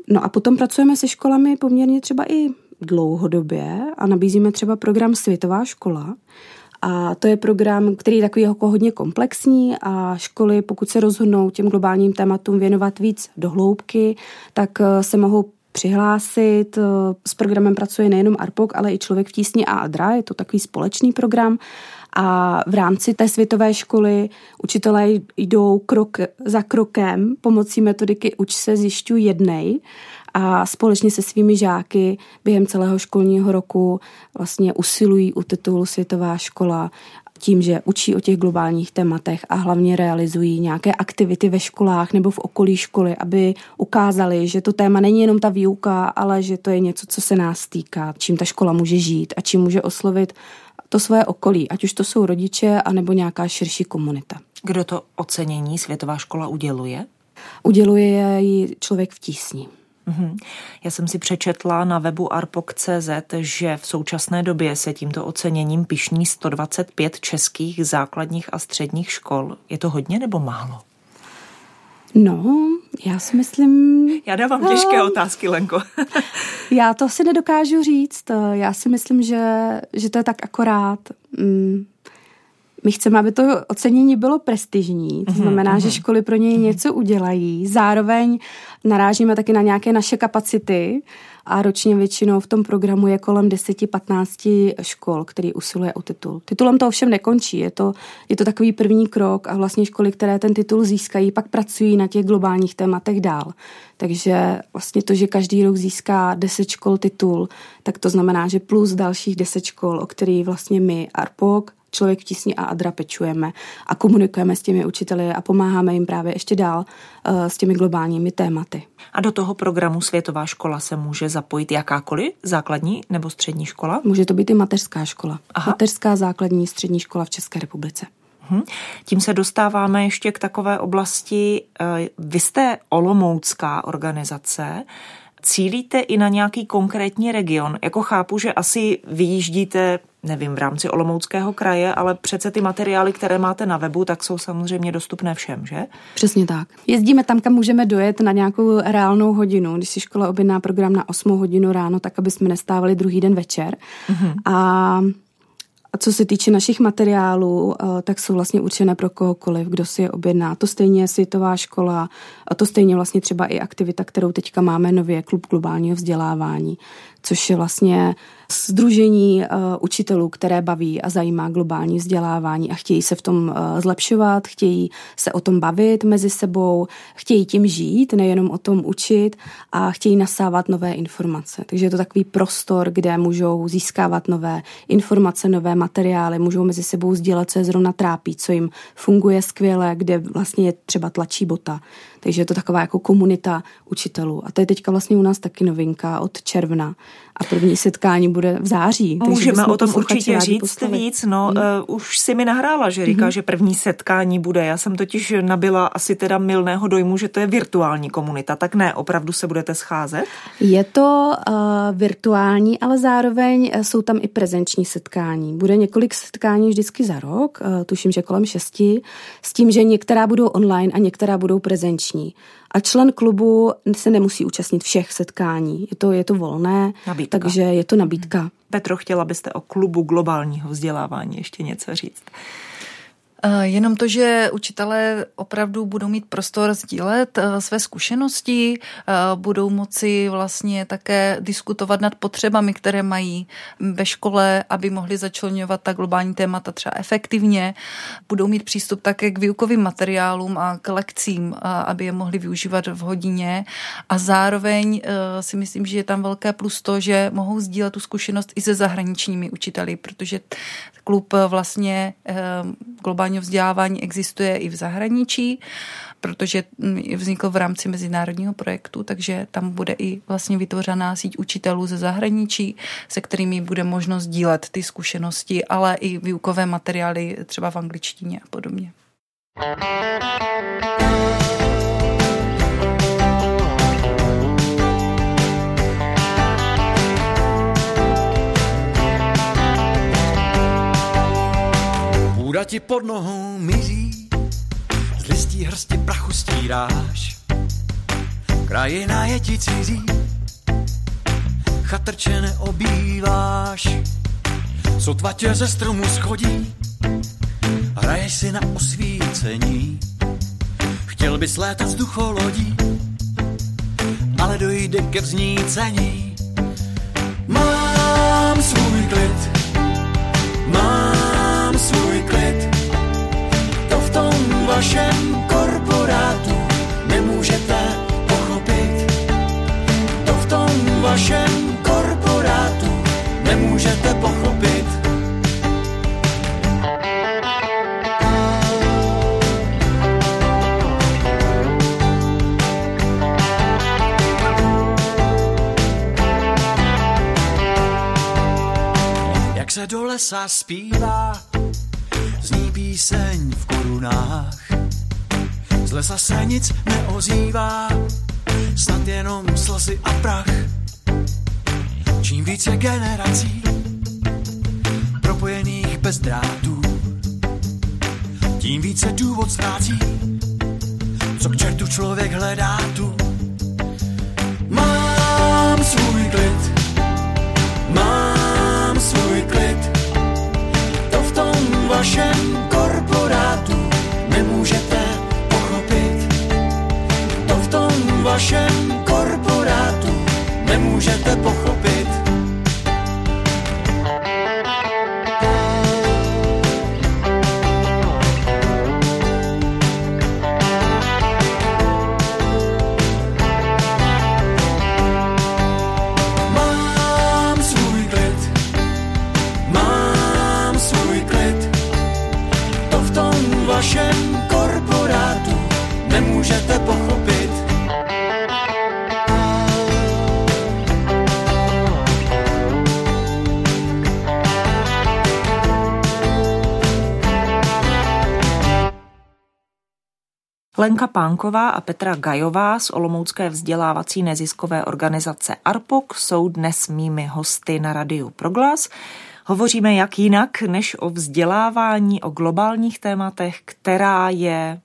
B: No a potom pracujeme se školami poměrně třeba i dlouhodobě a nabízíme třeba program Světová škola. A to je program, který je takový jako hodně komplexní a školy, pokud se rozhodnou těm globálním tématům věnovat víc do hloubky, tak eh, se mohou přihlásit. S programem pracuje nejenom ARPOK, ale i Člověk v tísni a ADRA, je to takový společný program. A v rámci té světové školy učitelé jdou krok za krokem pomocí metodiky Uč se, zjišťuj, jednej a společně se svými žáky během celého školního roku vlastně usilují u titulu Světová škola tím, že učí o těch globálních tématech a hlavně realizují nějaké aktivity ve školách nebo v okolí školy, aby ukázali, že to téma není jenom ta výuka, ale že to je něco, co se nás týká, čím ta škola může žít a čím může oslovit to svoje okolí, ať už to jsou rodiče, anebo nějaká širší komunita.
A: Kdo to ocenění Světová škola uděluje?
B: Uděluje ji člověk v tísni.
A: Mhm. Já jsem si přečetla na webu arpok.cz, že v současné době se tímto oceněním pišní 125 českých základních a středních škol. Je to hodně nebo málo?
B: No, já si myslím...
A: Já dávám těžké no, otázky, Lenko. *laughs*
B: já to si nedokážu říct. Já si myslím, že, že to je tak akorát. Mm, my chceme, aby to ocenění bylo prestižní, to mhm, znamená, že mhm. školy pro něj mhm. něco udělají. Zároveň narážíme taky na nějaké naše kapacity a ročně většinou v tom programu je kolem 10-15 škol, který usiluje o titul. Titulem to ovšem nekončí, je to, je to takový první krok a vlastně školy, které ten titul získají, pak pracují na těch globálních tématech dál. Takže vlastně to, že každý rok získá 10 škol titul, tak to znamená, že plus dalších 10 škol, o který vlastně my, ARPOK, člověk v tísni a Adra pečujeme a komunikujeme s těmi učiteli a pomáháme jim právě ještě dál uh, s těmi globálními tématy.
A: A do toho programu Světová škola se může zapojit jakákoliv základní nebo střední škola?
B: Může to být i mateřská škola. Aha. Mateřská základní střední škola v České republice.
A: Mhm. Tím se dostáváme ještě k takové oblasti. Eh, vy jste Olomoucká organizace, Cílíte i na nějaký konkrétní region? Jako chápu, že asi vyjíždíte, nevím, v rámci Olomouckého kraje, ale přece ty materiály, které máte na webu, tak jsou samozřejmě dostupné všem, že?
B: Přesně tak. Jezdíme tam, kam můžeme dojet na nějakou reálnou hodinu. Když si škola objedná program na 8 hodinu ráno, tak aby jsme nestávali druhý den večer. Mm-hmm. A a co se týče našich materiálů, eh, tak jsou vlastně určené pro kohokoliv, kdo si je objedná. To stejně je světová škola, a to stejně vlastně třeba i aktivita, kterou teďka máme nově, klub globálního vzdělávání, což je vlastně Združení uh, učitelů, které baví a zajímá globální vzdělávání a chtějí se v tom uh, zlepšovat, chtějí se o tom bavit mezi sebou, chtějí tím žít, nejenom o tom učit a chtějí nasávat nové informace. Takže je to takový prostor, kde můžou získávat nové informace, nové materiály, můžou mezi sebou sdílet, co je zrovna trápí, co jim funguje skvěle, kde vlastně je třeba tlačí bota. Takže je to taková jako komunita učitelů. A to je teďka vlastně u nás taky novinka od června. A první setkání bude v září.
A: Můžeme o tom určitě říct postavit. víc. No, hmm. uh, už si mi nahrála, že říká, hmm. že první setkání bude. Já jsem totiž nabila asi teda milného dojmu, že to je virtuální komunita. Tak ne, opravdu se budete scházet?
B: Je to uh, virtuální, ale zároveň eh, jsou tam i prezenční setkání. Bude několik setkání vždycky za rok, uh, tuším, že kolem šesti, s tím, že některá budou online a některá budou prezenční. A člen klubu se nemusí účastnit všech setkání. Je to, je to volné, nabídka. takže je to nabídka.
A: Petro, chtěla byste o klubu globálního vzdělávání ještě něco říct?
C: Eh, jenom to, že učitelé opravdu budou mít prostor sdílet eh, své zkušenosti, eh, budou moci vlastně také diskutovat nad potřebami, které mají ve škole, aby mohli začlenovat ta globální témata třeba efektivně. Budou mít přístup také k výukovým materiálům a k lekcím, aby je mohli využívat v hodině. A zároveň si myslím, že je tam velké plus to, že mohou sdílet tu zkušenost i se zahraničními učiteli, protože klub vlastně globální duálního vzdělávání existuje i v zahraničí, protože vznikl v rámci mezinárodního projektu, takže tam bude i vlastně vytvořená síť učitelů ze zahraničí, se kterými bude možnost dílet ty zkušenosti, ale i výukové materiály třeba v angličtině a podobně.
D: Půda ti pod nohou mizí, z listí hrsti prachu stíráš. Krajina je ti cizí, chatrče neobýváš. Sotva tě ze stromu schodí, hraješ si na osvícení. Chtěl bys létat vzducholodí, ale dojde ke vznícení. Mám svůj klid, vašem korporátu nemůžete pochopit. To v tom vašem korporátu nemůžete pochopit. Jak se do lesa zpívá, píseň v korunách. Z lesa se nic neozývá, snad jenom slzy a prach. Čím více generací propojených bez drátů, tím více důvod ztrácí, co k čertu člověk hledá tu. Mám svůj klid, mám svůj klid, to v tom vašem vašem korporátu nemůžete pochopit.
A: Lenka Pánková a Petra Gajová z Olomoucké vzdělávací neziskové organizace ARPOK jsou dnes mými hosty na Radiu Proglas. Hovoříme jak jinak než o vzdělávání, o globálních tématech, která je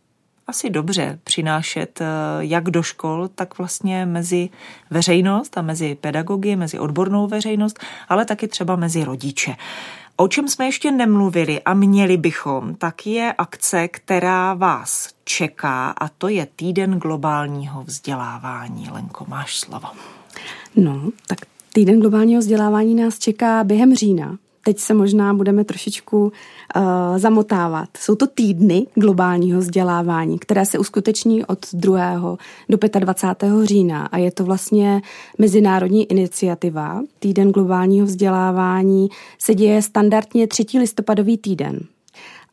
A: asi dobře přinášet eh, jak do škol, tak vlastně mezi veřejnost a mezi pedagogy, mezi odbornou veřejnost, ale taky třeba mezi rodiče. O čem jsme ještě nemluvili a měli bychom, tak je akce, která vás čeká a to je týden globálního vzdělávání. Lenko, máš slovo.
B: No, tak Týden globálního vzdělávání nás čeká během října. Teď se možná budeme trošičku uh, zamotávat. Jsou to týdny globálního vzdělávání, které se uskuteční od 2. do 25. října a je to vlastně mezinárodní iniciativa. Týden globálního vzdělávání se děje standardně 3. listopadový týden.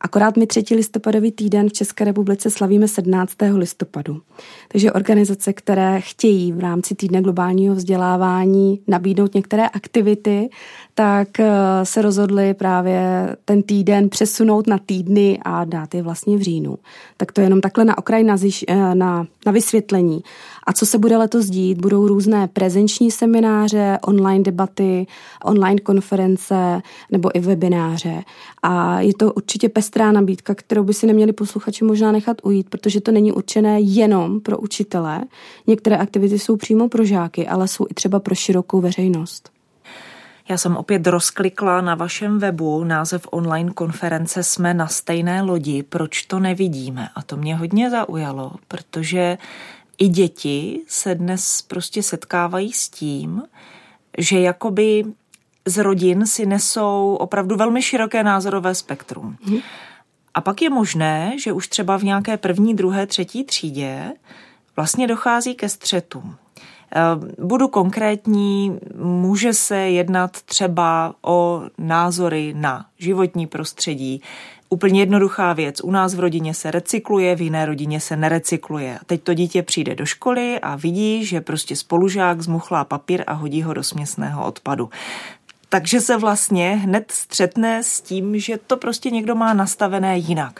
B: Akorát my 3. listopadový týden v České republice slavíme 17. listopadu. Takže organizace, které chtějí v rámci týdne globálního vzdělávání nabídnout některé aktivity, tak eh, se rozhodli právě ten týden přesunout na týdny a dát je vlastně v říjnu. Tak to je jenom takhle na okraj na, eh, na, na vysvětlení. A co se bude letos dít? Budou různé prezenční semináře, online debaty, online konference nebo i webináře. A je to určitě pestrá nabídka, kterou by si neměli posluchači možná nechat ujít, protože to není určené jenom pro učitele. Některé aktivity jsou přímo pro žáky, ale jsou i třeba pro širokou veřejnost.
A: Já jsem opět rozklikla na vašem webu název online konference Jsme na stejné lodi, proč to nevidíme. A to mě hodně zaujalo, protože i děti se dnes prostě setkávají s tím, že jakoby z rodin si nesou opravdu velmi široké názorové spektrum. Hmm. A pak je možné, že už třeba v nějaké první, druhé, třetí třídě vlastně dochází ke střetům. Eh, budu konkrétní, může se jednat třeba o názory na životní prostředí. Úplně jednoduchá věc. U nás v rodině se recykluje, v jiné rodině se nerecykluje. Teď to dítě přijde do školy a vidí, že prostě spolužák zmuchlá papír a hodí ho do směsného odpadu. Takže se vlastně hned střetne s tím, že to prostě někdo má nastavené jinak.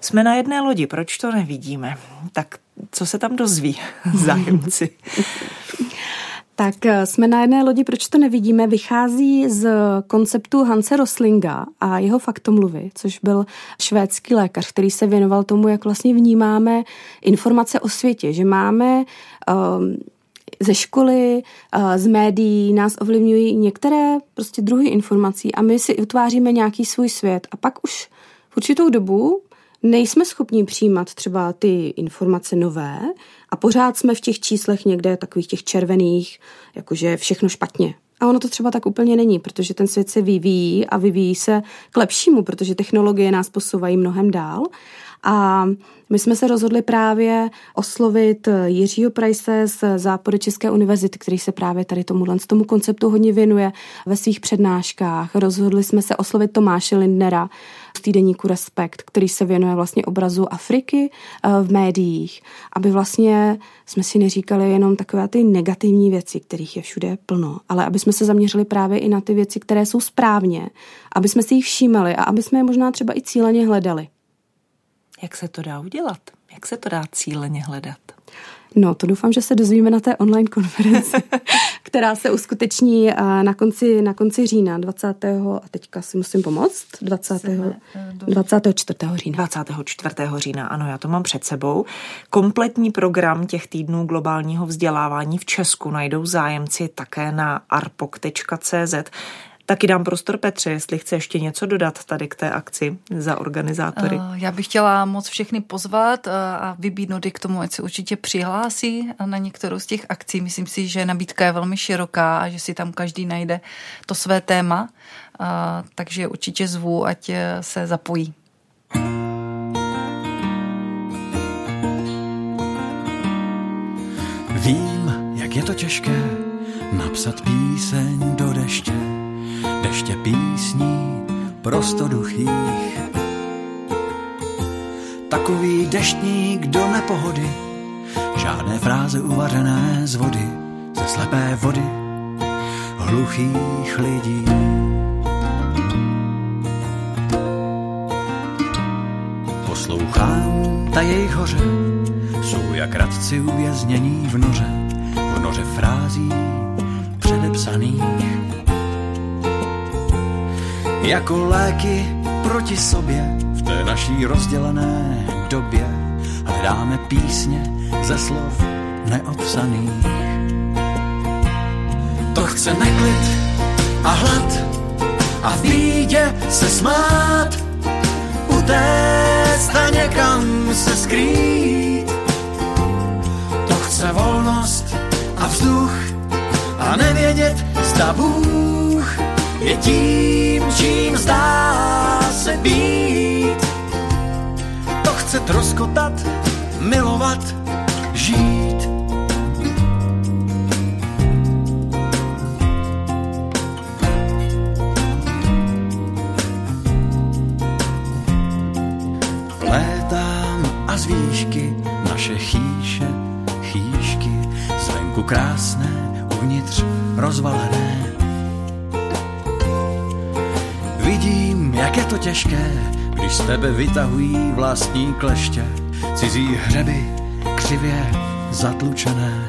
A: Jsme na jedné lodi, proč to nevidíme? Tak co se tam dozví *laughs* zájemci? *laughs*
B: Tak eh, jsme na jedné lodi, proč to nevidíme, vychází z konceptu Hanse Roslinga a jeho faktomluvy, což byl švédský lékař, který se věnoval tomu, jak vlastně vnímáme informace o světě, že máme um, ze školy, uh, z médií nás ovlivňují některé prostě druhy informací a my si utváříme nějaký svůj svět. A pak už v určitou dobu nejsme schopni přijímat třeba ty informace nové a pořád jsme v těch číslech někde takových těch červených, jakože všechno špatně. A ono to třeba tak úplně není, protože ten svět se vyvíjí a vyvíjí se k lepšímu, protože technologie nás posouvají mnohem dál. A my jsme se rozhodli právě oslovit Jiřího Price z Západy České univerzity, který se právě tady tomu, tomu konceptu hodně věnuje ve svých přednáškách. Rozhodli jsme se oslovit Tomáše Lindnera z týdeníku Respekt, který se věnuje vlastně obrazu Afriky eh, v médiích, aby vlastně jsme si neříkali jenom takové ty negativní věci, kterých je všude plno, ale aby jsme se zaměřili právě i na ty věci, které jsou správně, aby jsme si jich všímali a aby jsme je možná třeba i cíleně hledali.
A: Jak se to dá udělat? Jak se to dá cíleně hledat?
B: No, to doufám, že se dozvíme na té online konferenci, *laughs* která se uskuteční eh, na konci, na konci října, 20. a teďka si musím pomoct, 20. 24. října.
A: 24. října, ano, já to mám před sebou. Kompletní program těch týdnů globálního vzdělávání v Česku najdou zájemci také na arpok.cz. Taky dám prostor Petře, jestli chce ještě něco dodat tady k té akci za organizátory. Eh,
C: já bych chtěla moc všechny pozvat eh, a vybídnout k tomu, ať se určitě přihlásí na některou z těch akcí. Myslím si, že nabídka je velmi široká a že si tam každý najde to své téma, eh, takže určitě zvu, ať se zapojí.
D: Vím, jak je to těžké napsat píseň do deště deště písní prostoduchých. Takový deštník do nepohody, žádné fráze uvařené z vody, ze slepé vody hluchých lidí. Poslouchám ta jejich hoře, jsou jak radci uvěznění v noře, v noře frází předepsaných jako léky proti sobě v té naší rozdělené době hledáme písně ze slov neobsaných. To chce neklid a hlad a v bídě se smát, utéct a někam se skrýt. To chce volnost a vzduch a nevědět, zda Bůh je tím, čím zdá se být. To chce troskotat, milovat, žít. Létám a z výšky naše chýše, chýšky, zvenku krásné, uvnitř rozvalené. Jak je to těžké, když z tebe vytahují vlastní kleště, cizí hřeby, křivě zatlučené.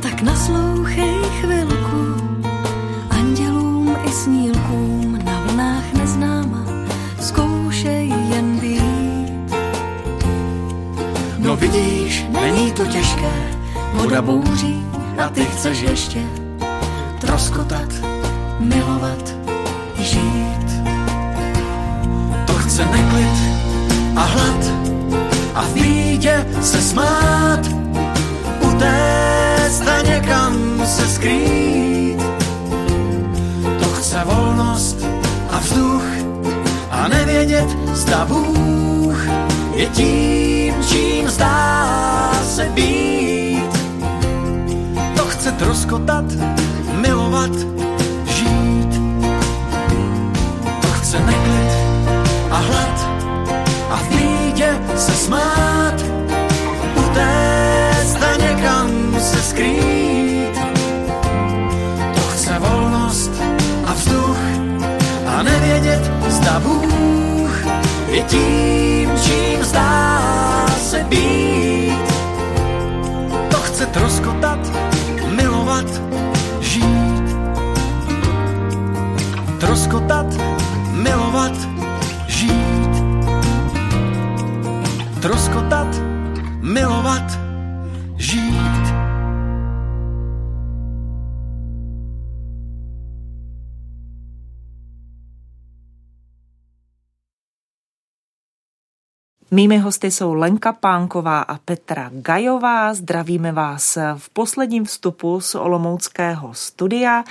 E: Tak naslouchej chvilku andělům i snílkům na vlnách neznáma, zkoušej jen být.
D: No vidíš, není to těžké, voda bouří a ty chceš ještě troskotat, milovat, žít. To chce neklid a hlad a v bídě se smát, utéct a někam se skrýt. To chce volnost a vzduch a nevědět, zda Bůh je tím, čím zdá se být. To chce troskotat, milovat, žít. To chce neklid a hlad a v bídě se smát, utéct a někam se skrýt. To chce volnost a vzduch a nevědět, zda Bůh je tím, čím zdá se být. To chce troskotat, milovat, žít. Troskotat, milovat, žít.
A: Mými hosty jsou Lenka Pánková a Petra Gajová. Zdravíme vás v posledním vstupu z Olomouckého studia.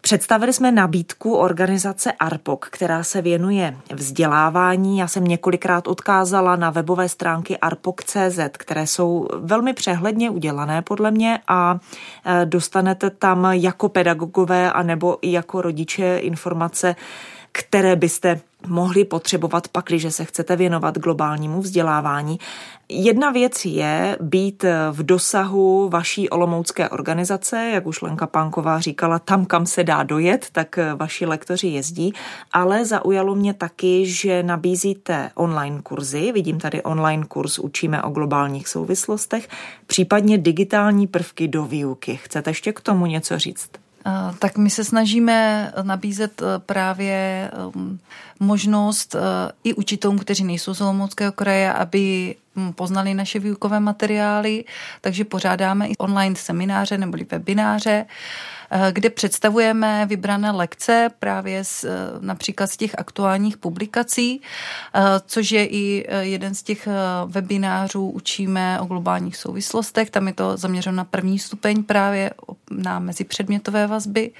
A: Představili jsme nabídku organizace ARPOK, která se věnuje vzdělávání. Já jsem několikrát odkázala na webové stránky arpok.cz, které jsou velmi přehledně udělané podle mě a e, dostanete tam jako pedagogové a nebo i jako rodiče informace, které byste mohli potřebovat pak, když se chcete věnovat globálnímu vzdělávání. Jedna věc je být v dosahu vaší olomoucké organizace, jak už Lenka Pánková říkala, tam, kam se dá dojet, tak vaši lektoři jezdí, ale zaujalo mě taky, že nabízíte online kurzy, vidím tady online kurz Učíme o globálních souvislostech, případně digitální prvky do výuky. Chcete ještě k tomu něco říct?
C: Tak my se snažíme nabízet právě um, možnost i učitelům, kteří nejsou z Olomouckého kraje, aby poznali naše výukové materiály, takže pořádáme i online semináře nebo webináře, kde představujeme vybrané lekce právě z, například z těch aktuálních publikací, což je i jeden z těch webinářů Učíme o globálních souvislostech. Tam je to zaměřeno na první stupeň právě na mezipředmětové vazby.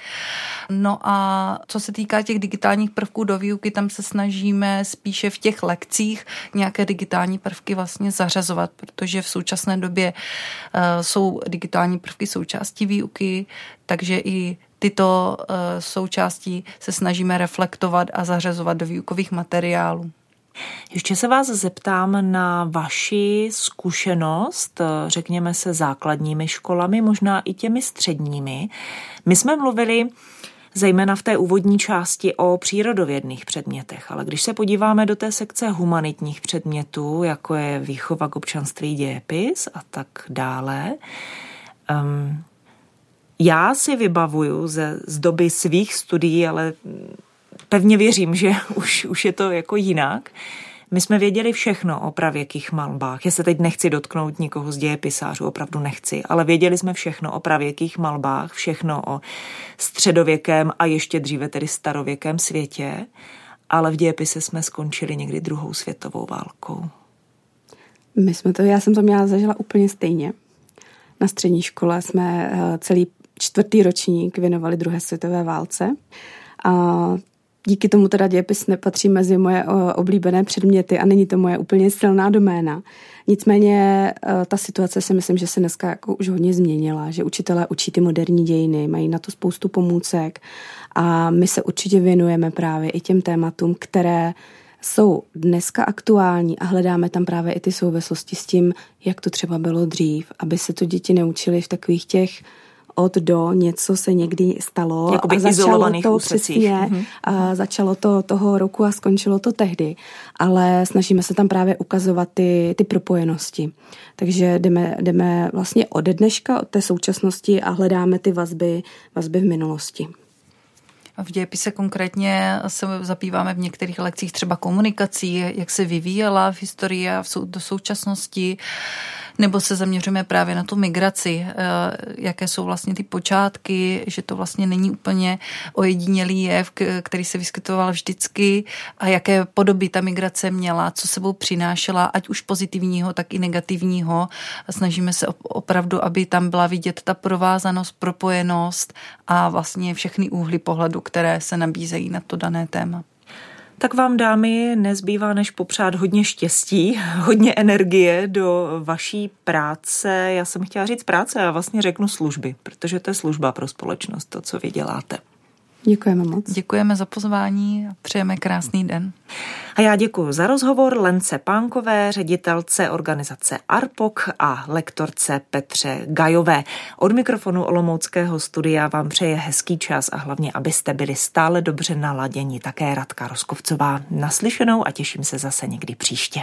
C: No a co se týká těch digitálních prvků do výuky, tam se snažíme spíše v těch lekcích nějaké digitální prvky vlastně zařazovat, protože v současné době jsou digitální prvky součástí výuky, takže i tyto součástí se snažíme reflektovat a zařazovat do výukových materiálů.
A: Ještě se vás zeptám na vaši zkušenost, řekněme se základními školami, možná i těmi středními. My jsme mluvili zejména v té úvodní části o přírodovědných předmětech, ale když se podíváme do té sekce humanitních předmětů, jako je výchova k občanství dějepis a tak dále, um, já si vybavuju ze, z doby svých studií, ale pevně věřím, že už, už je to jako jinak. My jsme věděli všechno o pravěkých malbách. Já se teď nechci dotknout nikoho z dějepisářů, opravdu nechci, ale věděli jsme všechno o pravěkých malbách, všechno o středověkém a ještě dříve tedy starověkém světě, ale v dějepise jsme skončili někdy druhou světovou válkou.
B: My jsme to, já jsem to měla zažila úplně stejně. Na střední škole jsme eh, celý čtvrtý ročník věnovali druhé světové válce. A díky tomu teda dějepis nepatří mezi moje eh, oblíbené předměty a není to moje úplně silná doména. Nicméně eh, ta situace si myslím, že se dneska jako už hodně změnila, že učitelé učí ty moderní dějiny, mají na to spoustu pomůcek a my se určitě věnujeme právě i těm tématům, které jsou dneska aktuální a hledáme tam právě i ty souvislosti s tím, jak to třeba bylo dřív, aby se to děti neučili v takových těch od do něco se někdy stalo
A: Jakoby
B: a začalo to přesně,
A: mm-hmm.
B: a začalo to toho roku a skončilo to tehdy, ale snažíme se tam právě ukazovat ty, ty propojenosti. Takže jdeme, jdeme vlastně ode dneška, od té současnosti a hledáme ty vazby, vazby v minulosti.
C: V dějepise konkrétně se zabýváme v některých lekcích třeba komunikací, jak se vyvíjela v historii a v sou, do současnosti nebo se zaměřujeme právě na tu migraci, eh, jaké jsou vlastně ty počátky, že to vlastně není úplně ojedinělý jev, který se vyskytoval vždycky a jaké podoby ta migrace měla, co sebou přinášela, ať už pozitivního, tak i negativního. Snažíme se opravdu, aby tam byla vidět ta provázanost, propojenost a vlastně všechny úhly pohledu, které se nabízejí na to dané téma.
A: Tak vám, dámy, nezbývá než popřát hodně štěstí, *laughs* hodně energie do vaší práce. Já jsem chtěla říct práce a vlastně řeknu služby, protože to je služba pro společnost, to, co vy děláte.
B: Děkujeme moc.
C: Děkujeme za pozvání a přejeme krásný den.
A: A já děkuji za rozhovor Lence Pánkové, ředitelce organizace ARPOK a lektorce Petře Gajové. Od mikrofonu Olomouckého studia vám přeje hezký čas a hlavně, abyste byli stále dobře naladěni. Také Radka Roskovcová naslyšenou a těším se zase někdy příště.